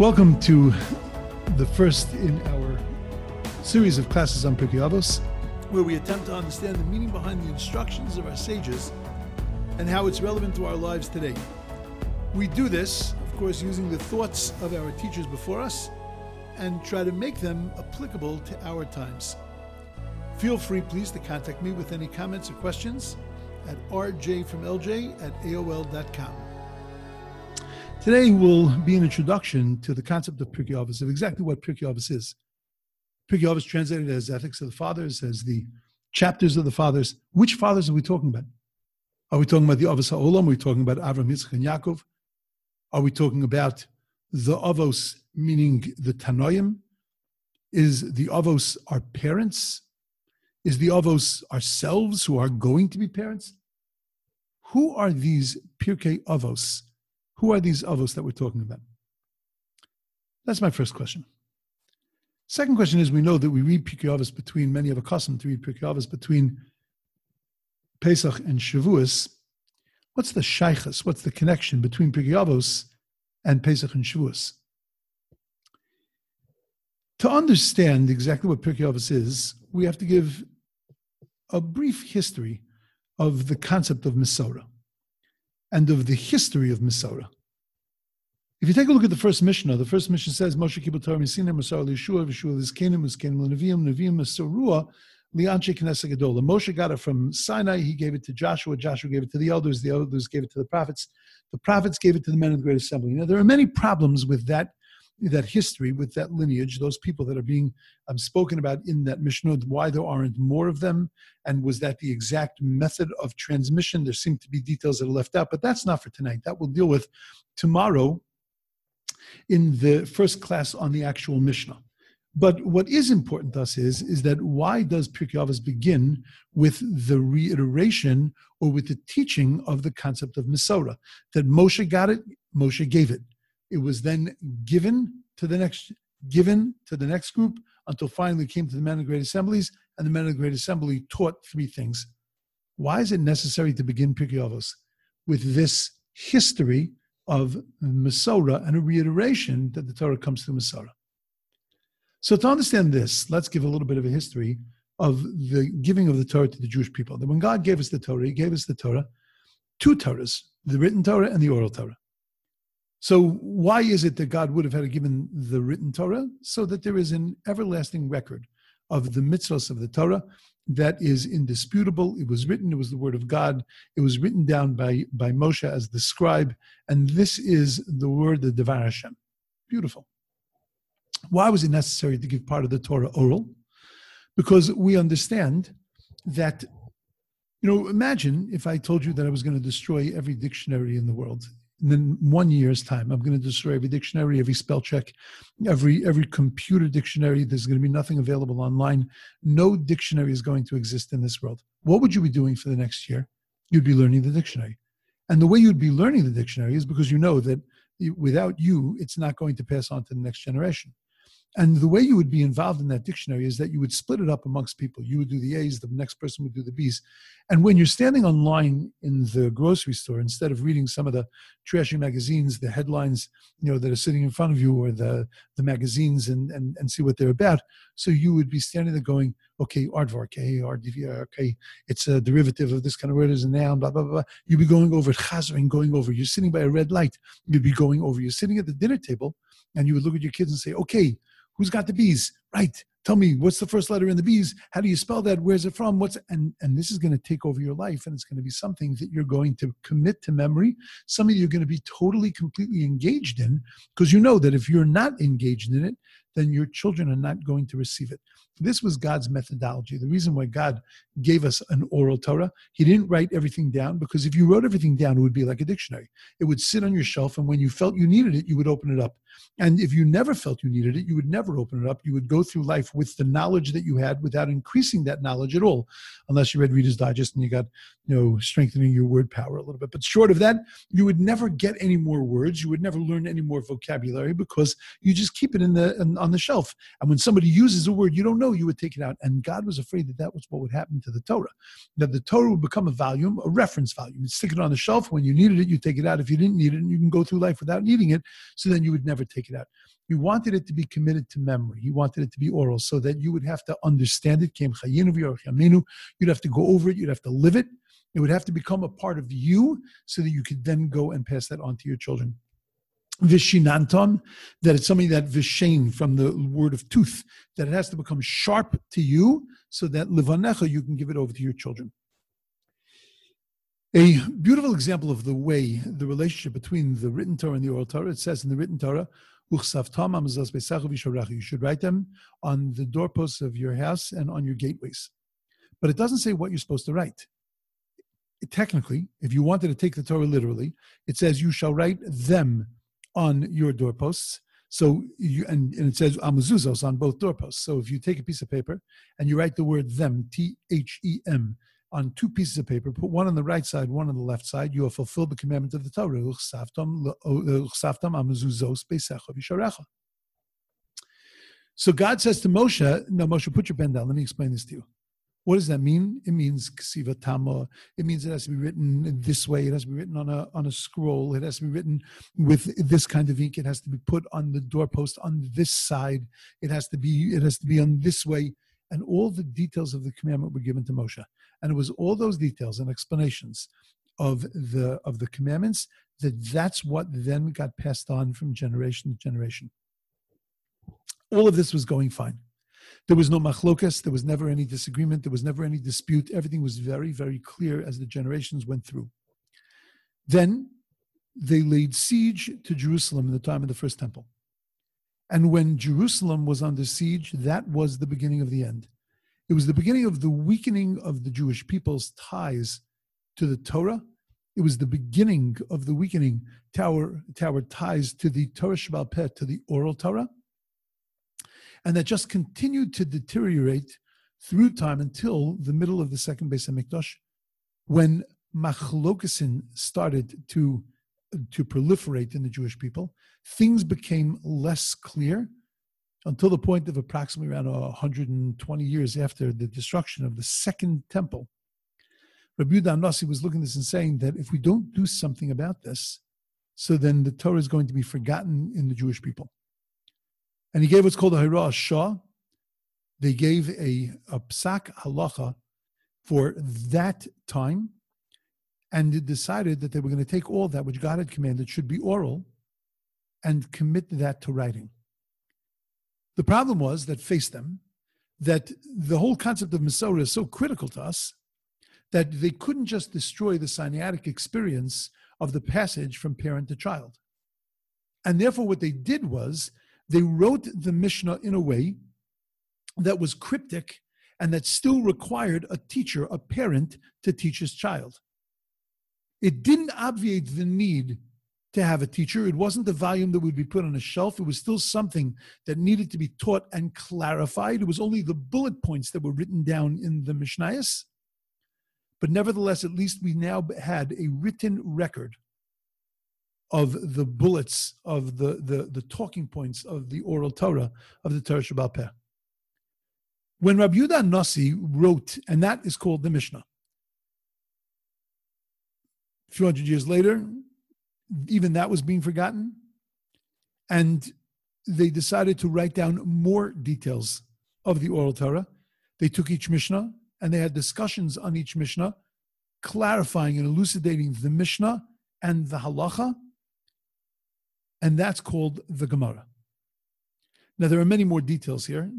Welcome to the first in our series of classes on Pirkei Avos, where we attempt to understand the meaning behind the instructions of our sages and how it's relevant to our lives today. We do this, of course, using the thoughts of our teachers before us and try to make them applicable to our times. Feel free, please, to contact me with any comments or questions at rjfromlj at aol.com. Today will be an introduction to the concept of Pirkei Avos, of exactly what Pirkei Avos is. Pirkei Avos translated as Ethics of the Fathers, as the chapters of the Fathers. Which fathers are we talking about? Are we talking about the Avos HaOlam? Are we talking about Avram, Yitzchak, and Yaakov? Are we talking about the Avos, meaning the Tanoim? Is the Avos our parents? Is the Avos ourselves who are going to be parents? Who are these Pirkei Avos? Who are these avos that we're talking about? That's my first question. Second question is we know that we read Pirkei Avos between, many of a accustomed to read Pirkei Avos between Pesach and Shavuos. What's the shaychus? What's the connection between Pirkei Avos and Pesach and Shavuos? To understand exactly what Pirkei Avos is, we have to give a brief history of the concept of Masorah and of the history of Masorah. If you take a look at the first Mishnah, the first Mishnah says, Moshe Kibel Torah Misina Masar Yeshua Yeshua Lizkenim Lizkenim Leneviim Neviim Lianche Knesset Gedola. Moshe got it from Sinai. He gave it to Joshua. Joshua gave it to the elders. The elders gave it to the prophets. The prophets gave it to the men of the Great Assembly. Now there are many problems with that that history, with that lineage, those people that are being um, spoken about in that Mishnah, why there aren't more of them, and was that the exact method of transmission? There seem to be details that are left out, but that's not for tonight. That we'll deal with tomorrow in the first class on the actual Mishnah. But what is important to us is, is that why does Pirkei Avos begin with the reiteration or with the teaching of the concept of Masorah? That Moshe got it, Moshe gave it. It was then given to the next given to the next group until finally came to the men of great assemblies, and the men of the great assembly taught three things. Why is it necessary to begin Pirkei with this history of Masorah and a reiteration that the Torah comes through Masorah? So to understand this, let's give a little bit of a history of the giving of the Torah to the Jewish people. That when God gave us the Torah, He gave us the Torah, two Torahs, the written Torah and the oral Torah. So, why is it that God would have had given the written Torah? So that there is an everlasting record of the mitzvahs of the Torah that is indisputable. It was written, it was the word of God. It was written down by, by Moshe as the scribe. And this is the word, the Devar Hashem. Beautiful. Why was it necessary to give part of the Torah oral? Because we understand that, you know, imagine if I told you that I was going to destroy every dictionary in the world and then one year's time i'm going to destroy every dictionary every spell check every every computer dictionary. There's going to be nothing available online. No dictionary is going to exist in this world. What would you be doing for the next year? You'd be learning the dictionary. And the way you'd be learning the dictionary is because you know that without you it's not going to pass on to the next generation and the way you would be involved in that dictionary is that you would split it up amongst people. You would do the A's, the next person would do the B's. And when you're standing online in the grocery store, instead of reading some of the trashy magazines, the headlines, you know, that are sitting in front of you or the, the magazines and, and, and see what they're about. So you would be standing there going, okay, aardvark, okay, RDV, okay, it's a derivative of this kind of word as a noun, blah, blah, blah. You'd be going over chazering, going over. You're sitting by a red light. You'd be going over. You're sitting at the dinner table and you would look at your kids and say, okay, Who's got the bees? Right. Tell me what's the first letter in the bees? How do you spell that? Where's it from? What's and and this is going to take over your life, and it's going to be something that you're going to commit to memory. Something you're going to be totally, completely engaged in, because you know that if you're not engaged in it, then your children are not going to receive it. This was God's methodology. The reason why God gave us an oral Torah, He didn't write everything down because if you wrote everything down, it would be like a dictionary. It would sit on your shelf, and when you felt you needed it, you would open it up. And if you never felt you needed it, you would never open it up. You would go through life with the knowledge that you had without increasing that knowledge at all, unless you read Reader's Digest and you got, you know, strengthening your word power a little bit. But short of that, you would never get any more words. You would never learn any more vocabulary because you just keep it in the in, on the shelf. And when somebody uses a word you don't know, you would take it out. And God was afraid that that was what would happen to the Torah. That the Torah would become a volume, a reference volume. You'd stick it on the shelf. When you needed it, you take it out. If you didn't need it, and you can go through life without needing it. So then you would never take it out. He wanted it to be committed to memory. He wanted it to be oral so that you would have to understand it. You'd have to go over it. You'd have to live it. It would have to become a part of you so that you could then go and pass that on to your children. Vishinantam, that it's something that vishain from the word of tooth, that it has to become sharp to you so that livanecha, you can give it over to your children. A beautiful example of the way the relationship between the written Torah and the oral Torah, it says in the written Torah, you should write them on the doorposts of your house and on your gateways. But it doesn't say what you're supposed to write technically, if you wanted to take the Torah literally, it says, You shall write them on your doorposts. So you and, and it says amazuzos on both doorposts. So if you take a piece of paper and you write the word them, T H E M, on two pieces of paper, put one on the right side, one on the left side, you have fulfilled the commandment of the Torah. So God says to Moshe, No, Moshe, put your pen down. Let me explain this to you. What does that mean? It means ksiva tama. It means it has to be written this way. It has to be written on a on a scroll. It has to be written with this kind of ink. It has to be put on the doorpost on this side. It has to be it has to be on this way. And all the details of the commandment were given to Moshe. And it was all those details and explanations of the of the commandments that that's what then got passed on from generation to generation. All of this was going fine. There was no machlokas. There was never any disagreement. There was never any dispute. Everything was very, very clear as the generations went through. Then they laid siege to Jerusalem in the time of the first temple. And when Jerusalem was under siege, that was the beginning of the end. It was the beginning of the weakening of the Jewish people's ties to the Torah. It was the beginning of the weakening tower, tower ties to the Torah Shebaal Peh, to the oral Torah and that just continued to deteriorate through time until the middle of the second Beis Hamikdash, when machlokesin started to to proliferate in the Jewish people. Things became less clear until the point of approximately around 120 years after the destruction of the second temple. Rabbi Yudah Nasi was looking at this and saying that if we don't do something about this, so then the Torah is going to be forgotten in the Jewish people. And he gave what's called a Hora'as Sha'ah. They gave a, a psak halacha for that time and decided that they were going to take all that which God had commanded should be oral and commit that to writing. The problem was that faced them that the whole concept of Masorah is so critical to us that they couldn't just destroy the Sinaitic experience of the passage from parent to child. And therefore, what they did was they wrote the Mishnah in a way that was cryptic and that still required a teacher, a parent, to teach his child. It didn't obviate the need to have a teacher. It wasn't the volume that would be put on a shelf. It was still something that needed to be taught and clarified. It was only the bullet points that were written down in the Mishnayos. But nevertheless, at least we now had a written record of the bullets of the, the, the talking points of the oral Torah of the Torah Shebaal Peh. When Rabbi Yudah Nasi wrote, and that is called the Mishnah, a few hundred years later, even that was being forgotten. And they decided to write down more details of the oral Torah. They took each Mishnah and they had discussions on each Mishnah, clarifying and elucidating the Mishnah and the halacha and that's called the Gemara. Now, there are many more details here,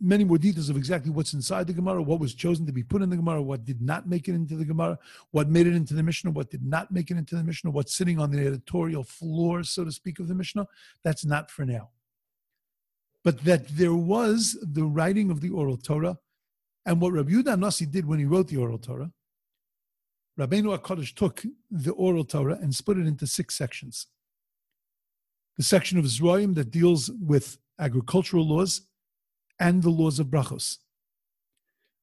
many more details of exactly what's inside the Gemara, what was chosen to be put in the Gemara, what did not make it into the Gemara, what made it into the Mishnah, what did not make it into the Mishnah, what's sitting on the editorial floor, so to speak, of the Mishnah. That's not for now. But that there was the writing of the oral Torah, and what Rabbi Yudah Nasi did when he wrote the oral Torah, Rabbeinu HaKadosh took the oral Torah and split it into six sections the section of Zroim that deals with agricultural laws and the laws of brachos.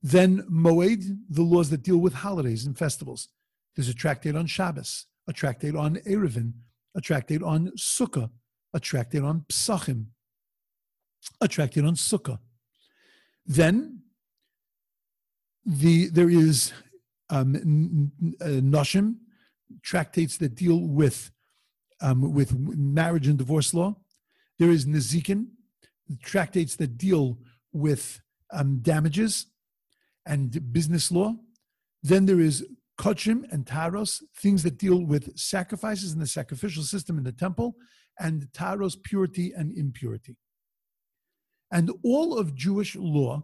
Then Moed, the laws that deal with holidays and festivals. There's a tractate on Shabbos, a tractate on Eruvin, a tractate on Sukkah, a tractate on Psachim. a tractate on Sukkah. Then the there is um, uh, Noshim, tractates that deal with um, with marriage and divorce law. There is Nezikin, tractates that deal with um, damages and business law. Then there is Kodshim and Taros, things that deal with sacrifices in the sacrificial system in the temple, and Taros, purity and impurity. And all of Jewish law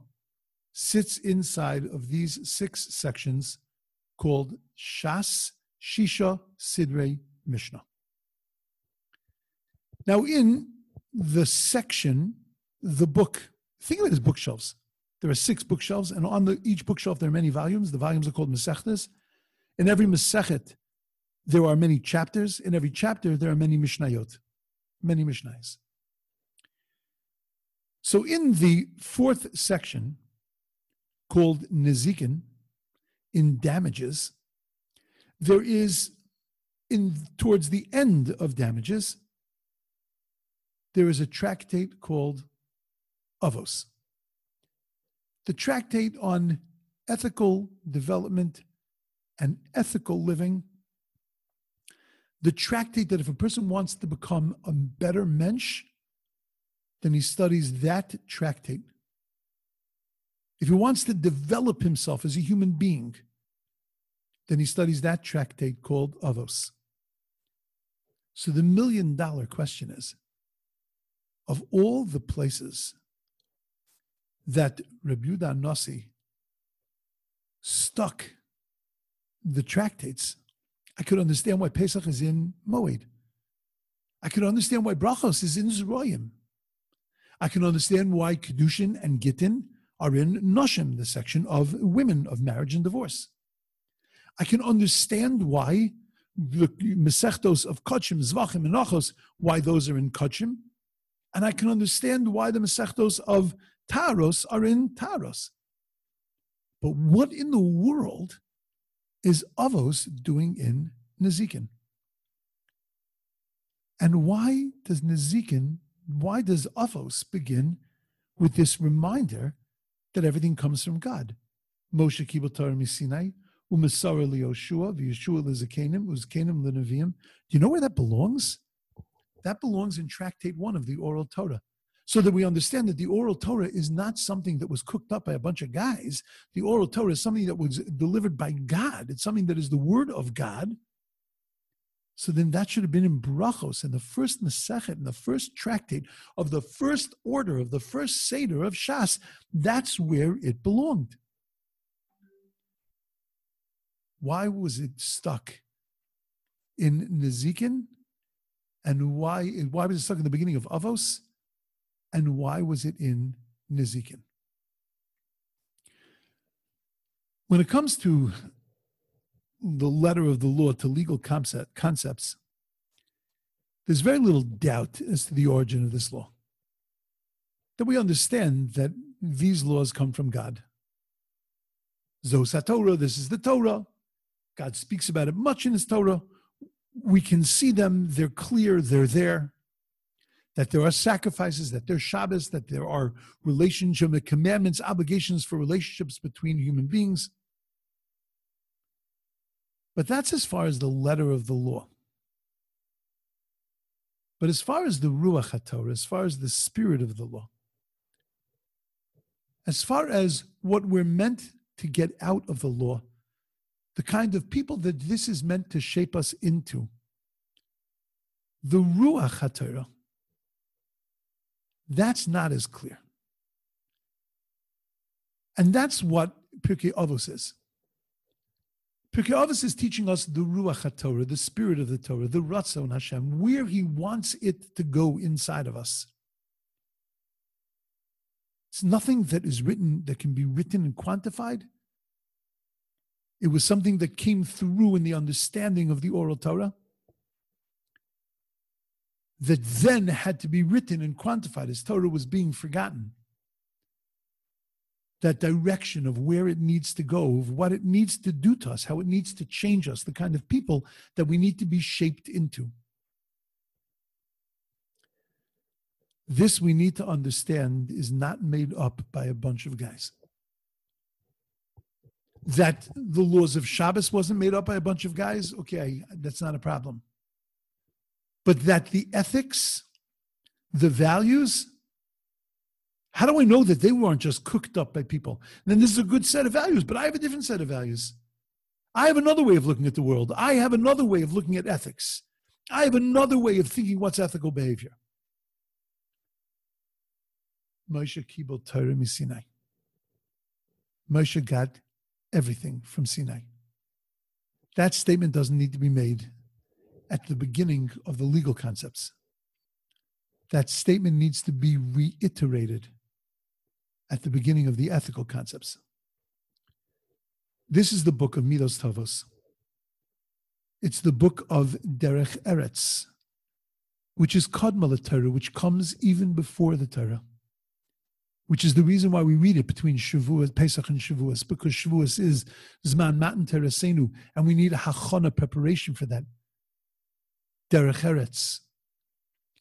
sits inside of these six sections called Shas, Shisha, Sidrei, Mishnah. Now, in the section, the book, think of it as bookshelves. There are six bookshelves, and on the, each bookshelf there are many volumes. The volumes are called Masechtas. In every Masechet, there are many chapters. In every chapter, there are many Mishnayot, many Mishnayos. So, in the fourth section, called Nezikin, in damages, there is in towards the end of damages, there is a tractate called Avos. The tractate on ethical development and ethical living. The tractate that if a person wants to become a better mensch, then he studies that tractate. If he wants to develop himself as a human being, then he studies that tractate called Avos. So the million dollar question is of all the places that Rabbi Nasi stuck the tractates, I could understand why Pesach is in Moed. I could understand why Brachos is in Zroyim. I can understand why Kedushin and Gittin are in Noshim, the section of women of marriage and divorce. I can understand why the Mesechtos of Kachim, Zvachim, and Nachos, why those are in Kachim. And I can understand why the Mesechtos of Taros are in Taros. But what in the world is Avos doing in Nezikin? And why does Nezikin, why does Avos begin with this reminder that everything comes from God? Moshe Kibel Torah Sinai, Umasara Yoshua, Yeshua Lizakanim, Uzkanim Linavim. Do you know where that belongs? That belongs in Tractate 1 of the Oral Torah. So that we understand that the Oral Torah is not something that was cooked up by a bunch of guys. The Oral Torah is something that was delivered by God. It's something that is the Word of God. So then that should have been in Brachos, in the first Masechet, in the first tractate of the first order of the first Seder of Shas. That's where it belonged. Why was it stuck in Nezikin? And why, why was it stuck in the beginning of Avos? And why was it in Nizikin? When it comes to the letter of the law to legal concept, concepts, there's very little doubt as to the origin of this law. That we understand that these laws come from God. Zos Torah, this is the Torah. God speaks about it much in His Torah. We can see them, they're clear, they're there. That there are sacrifices, that there's Shabbos, that there are relationship, commandments, obligations for relationships between human beings. But that's as far as the letter of the law. But as far as the Ruach HaTorah, as far as the spirit of the law, as far as what we're meant to get out of the law, the kind of people that this is meant to shape us into. The Ruach HaTorah, that's not as clear. And that's what Pirkei Avos is. Pirkei Avos is teaching us the Ruach HaTorah, the spirit of the Torah, the Ratzon Hashem, where He wants it to go inside of us. It's nothing that is written that can be written and quantified. It was something that came through in the understanding of the oral Torah that then had to be written and quantified as Torah was being forgotten. That direction of where it needs to go, of what it needs to do to us, how it needs to change us, the kind of people that we need to be shaped into. This we need to understand is not made up by a bunch of guys. That the laws of Shabbos wasn't made up by a bunch of guys, okay, that's not a problem. But that the ethics, the values, how do I know that they weren't just cooked up by people? And then this is a good set of values, but I have a different set of values. I have another way of looking at the world. I have another way of looking at ethics. I have another way of thinking what's ethical behavior. Moshe Kibel Torah Sinai. Moshe got everything from Sinai. That statement doesn't need to be made at the beginning of the legal concepts. That statement needs to be reiterated at the beginning of the ethical concepts. This is the book of Midos Tovos. It's the book of Derech Eretz, which is Kadma Torah, which comes even before the Torah, which is the reason why we read it between Shavuot, Pesach and Shavuos, because Shavuos is Zman Matan Toraseinu, and we need a hachana preparation for that. Derech Eretz,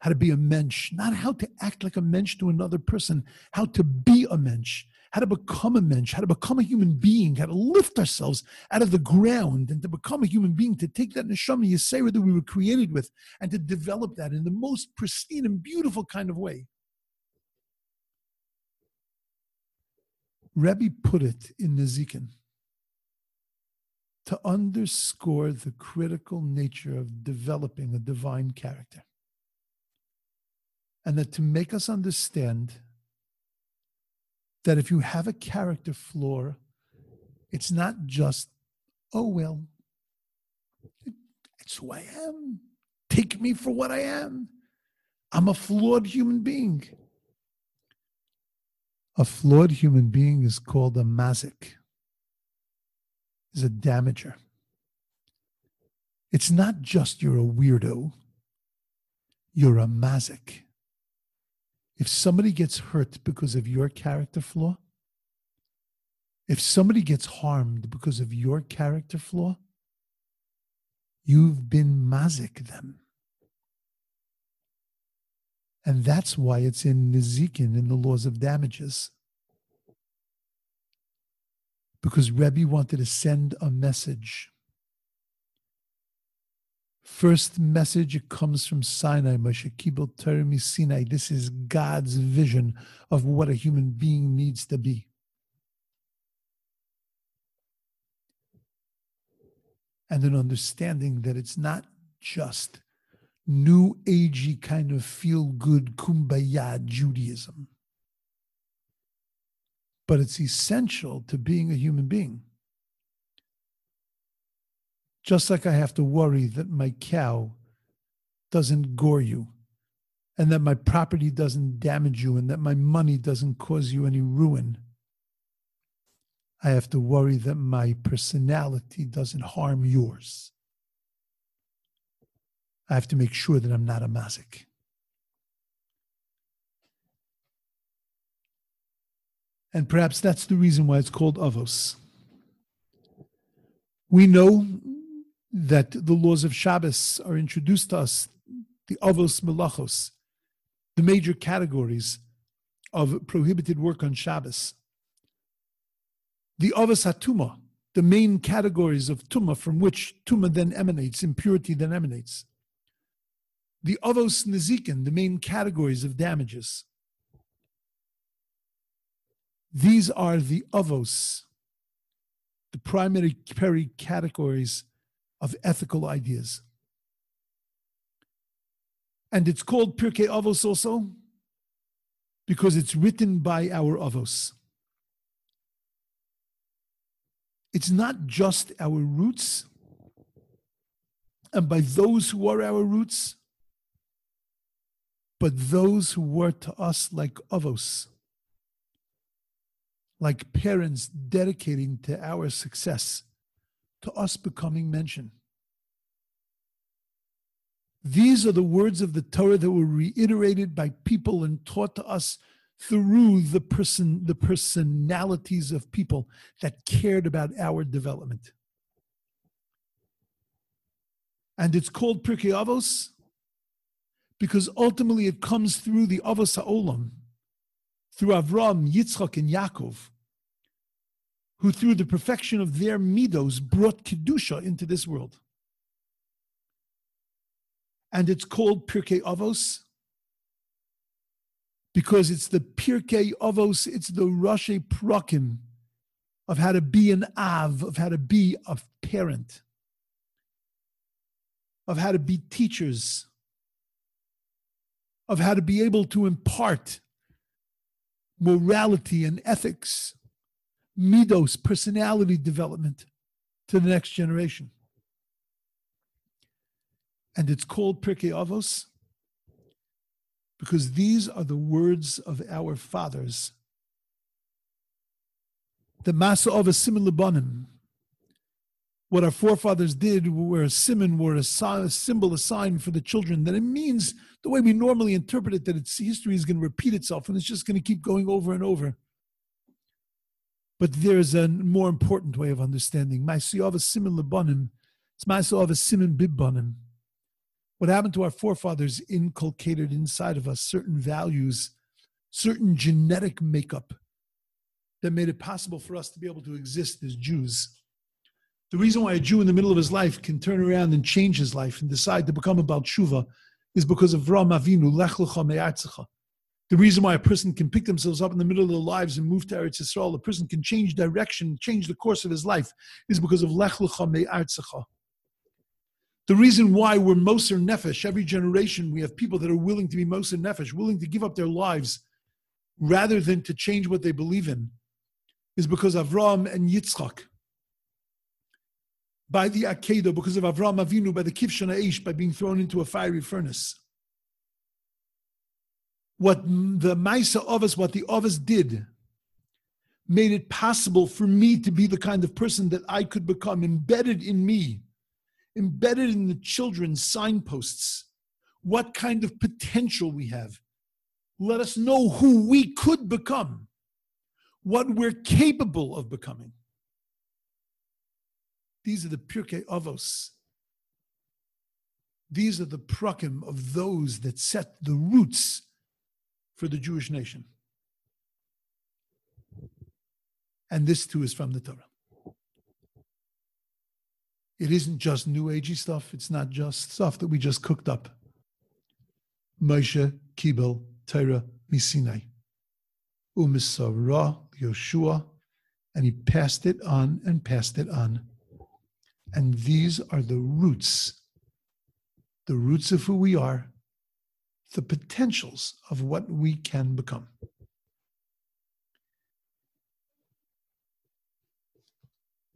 how to be a mensch, not how to act like a mensch to another person, how to be a mensch, how to become a mensch, how to become a human being, how to lift ourselves out of the ground and to become a human being, to take that neshama yisera that we were created with and to develop that in the most pristine and beautiful kind of way. Rebbe put it in Nezikin to underscore the critical nature of developing a divine character and that to make us understand that if you have a character flaw, it's not just, oh, well, it's who I am. Take me for what I am. I'm a flawed human being. A flawed human being is called a mazik, is a damager. It's not just you're a weirdo, you're a mazik. If somebody gets hurt because of your character flaw, if somebody gets harmed because of your character flaw, you've been mazik them. And that's why it's in Nizikin in the laws of damages. Because Rebbe wanted to send a message First message it comes from Sinai, Moshe Kibel Termi Sinai. This is God's vision of what a human being needs to be. And an understanding that it's not just new agey kind of feel good kumbaya Judaism, but it's essential to being a human being. Just like I have to worry that my cow doesn't gore you, and that my property doesn't damage you, and that my money doesn't cause you any ruin. I have to worry that my personality doesn't harm yours. I have to make sure that I'm not a mazik. And perhaps that's the reason why it's called avos. We know that the laws of Shabbos are introduced to us, the avos melachos, the major categories of prohibited work on Shabbos. The avos hatuma, the main categories of tuma from which tuma then emanates, impurity then emanates. The avos nezikin, the main categories of damages. These are the avos, the primary peri categories of ethical ideas. And it's called Pirkei Avos also because it's written by our Avos. It's not just our roots, and by those who are our roots, but those who were to us like Avos, like parents dedicating to our success to us becoming mentioned. These are the words of the Torah that were reiterated by people and taught to us through the person, the personalities of people that cared about our development. And it's called Pirkei Avos because ultimately it comes through the Avos Ha'olam, through Avram, Yitzchak, and Yaakov, who through the perfection of their midos brought Kedusha into this world. And it's called Pirkei Avos because it's the Pirkei Avos, it's the Rashi Prakim of how to be an Av, of how to be a parent, of how to be teachers, of how to be able to impart morality and ethics, midos, personality development to the next generation. And it's called Pirkei Avos because these are the words of our fathers. The Masa of a Simon what our forefathers did where a simon were a, symbol, a sign for the children, that it means the way we normally interpret it, that its history is going to repeat itself and it's just going to keep going over and over. But there's a more important way of understanding. Ma'asiyava simon lebanim. It's ma'asiyava simon bibbanim. What happened to our forefathers inculcated inside of us certain values, certain genetic makeup that made it possible for us to be able to exist as Jews. The reason why a Jew in the middle of his life can turn around and change his life and decide to become a Baal Tshuva is because of Ram Avinu, Lech Lecha Me'artzecha. The reason why a person can pick themselves up in the middle of their lives and move to Eretz Yisrael, a person can change direction, change the course of his life, is because of Lech Lecha Me'artzecha. The reason why we're Moser Nefesh, every generation we have people that are willing to be Moser Nefesh, willing to give up their lives rather than to change what they believe in, is because of Avram and Yitzchak by the Akedah because of Avram Avinu, by the Kivshon Aish, by being thrown into a fiery furnace. What the Maisa Ovas, what the Ovas did, made it possible for me to be the kind of person that I could become, embedded in me, embedded in the children's signposts, what kind of potential we have. Let us know who we could become, what we're capable of becoming. These are the Pirkei Avos. These are the prakim of those that set the roots for the Jewish nation. And this too is from the Torah. It isn't just new agey stuff. It's not just stuff that we just cooked up. Moshe Kibel Torah Misinai. Umisara Yoshua, and he passed it on and passed it on and these are the roots, the roots of who we are, the potentials of what we can become.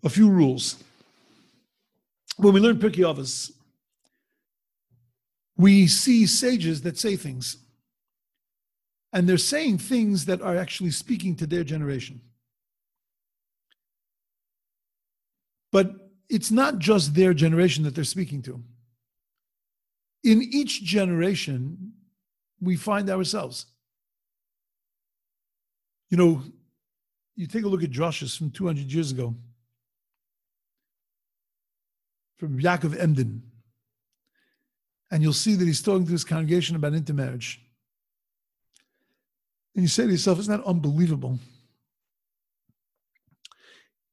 A few rules. When we learn Pirkei we see sages that say things, and they're saying things that are actually speaking to their generation. But it's not just their generation that they're speaking to. In each generation, we find ourselves. You know, you take a look at drushes from 200 years ago, from Yaakov Emden, and you'll see that he's talking to his congregation about intermarriage. And you say to yourself, isn't that unbelievable?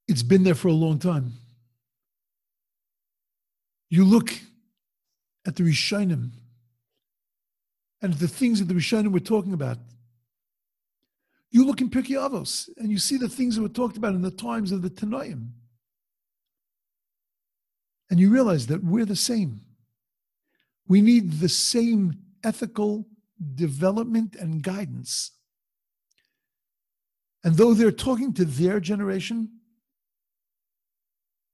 It's been there for a long time. You look at the Rishonim and the things that the Rishonim were talking about. You look in Pirkei Avos and you see the things that were talked about in the times of the Tanoim. And you realize that we're the same. We need the same ethical development and guidance. And though they're talking to their generation,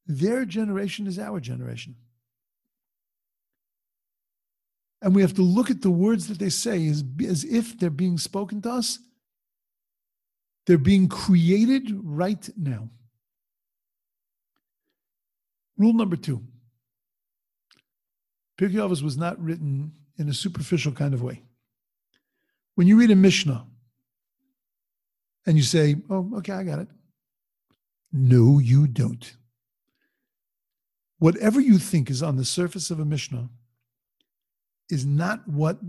their generation is our generation. And we have to look at the words that they say as, as if they're being spoken to us. They're being created right now. Rule number two Pirkei Avos was not written in a superficial kind of way. When you read a Mishnah and you say, oh, okay, I got it. No, you don't. Whatever you think is on the surface of a Mishnah is not what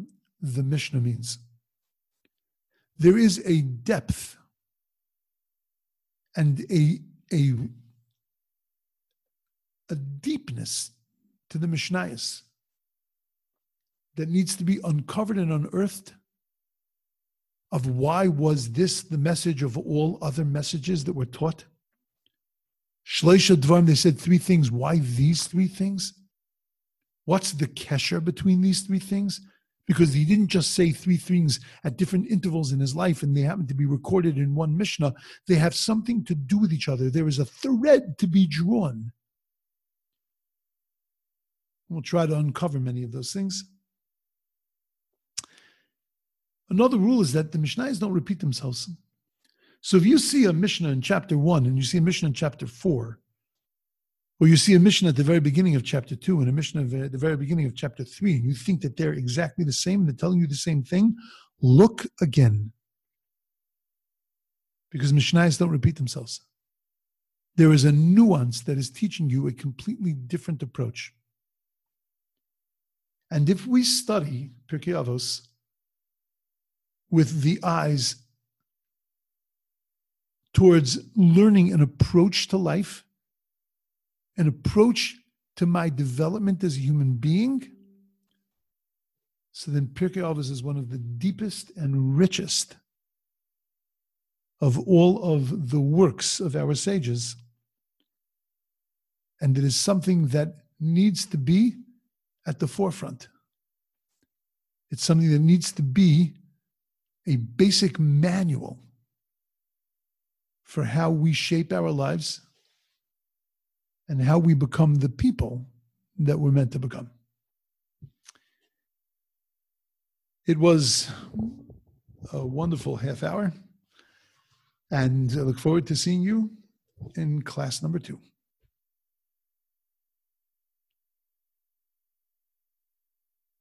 the Mishnah means. There is a depth and a, a, a deepness to the Mishnayos that needs to be uncovered and unearthed of why was this the message of all other messages that were taught? Shleisha they said three things. Why these three things? What's the kesher between these three things? Because he didn't just say three things at different intervals in his life and they happen to be recorded in one Mishnah. They have something to do with each other. There is a thread to be drawn. We'll try to uncover many of those things. Another rule is that the Mishnahs don't repeat themselves. So if you see a Mishnah in chapter one and you see a Mishnah in chapter four, or you see a mission at the very beginning of chapter two and a Mishnah uh, at the very beginning of chapter three, and you think that they're exactly the same and they're telling you the same thing, look again. Because Mishnahs don't repeat themselves. There is a nuance that is teaching you a completely different approach. And if we study Pirkei Avos with the eyes towards learning an approach to life, an approach to my development as a human being, so then Pirkei Avos is one of the deepest and richest of all of the works of our sages. And it is something that needs to be at the forefront. It's something that needs to be a basic manual for how we shape our lives and how we become the people that we're meant to become. It was a wonderful half hour, and I look forward to seeing you in class number two.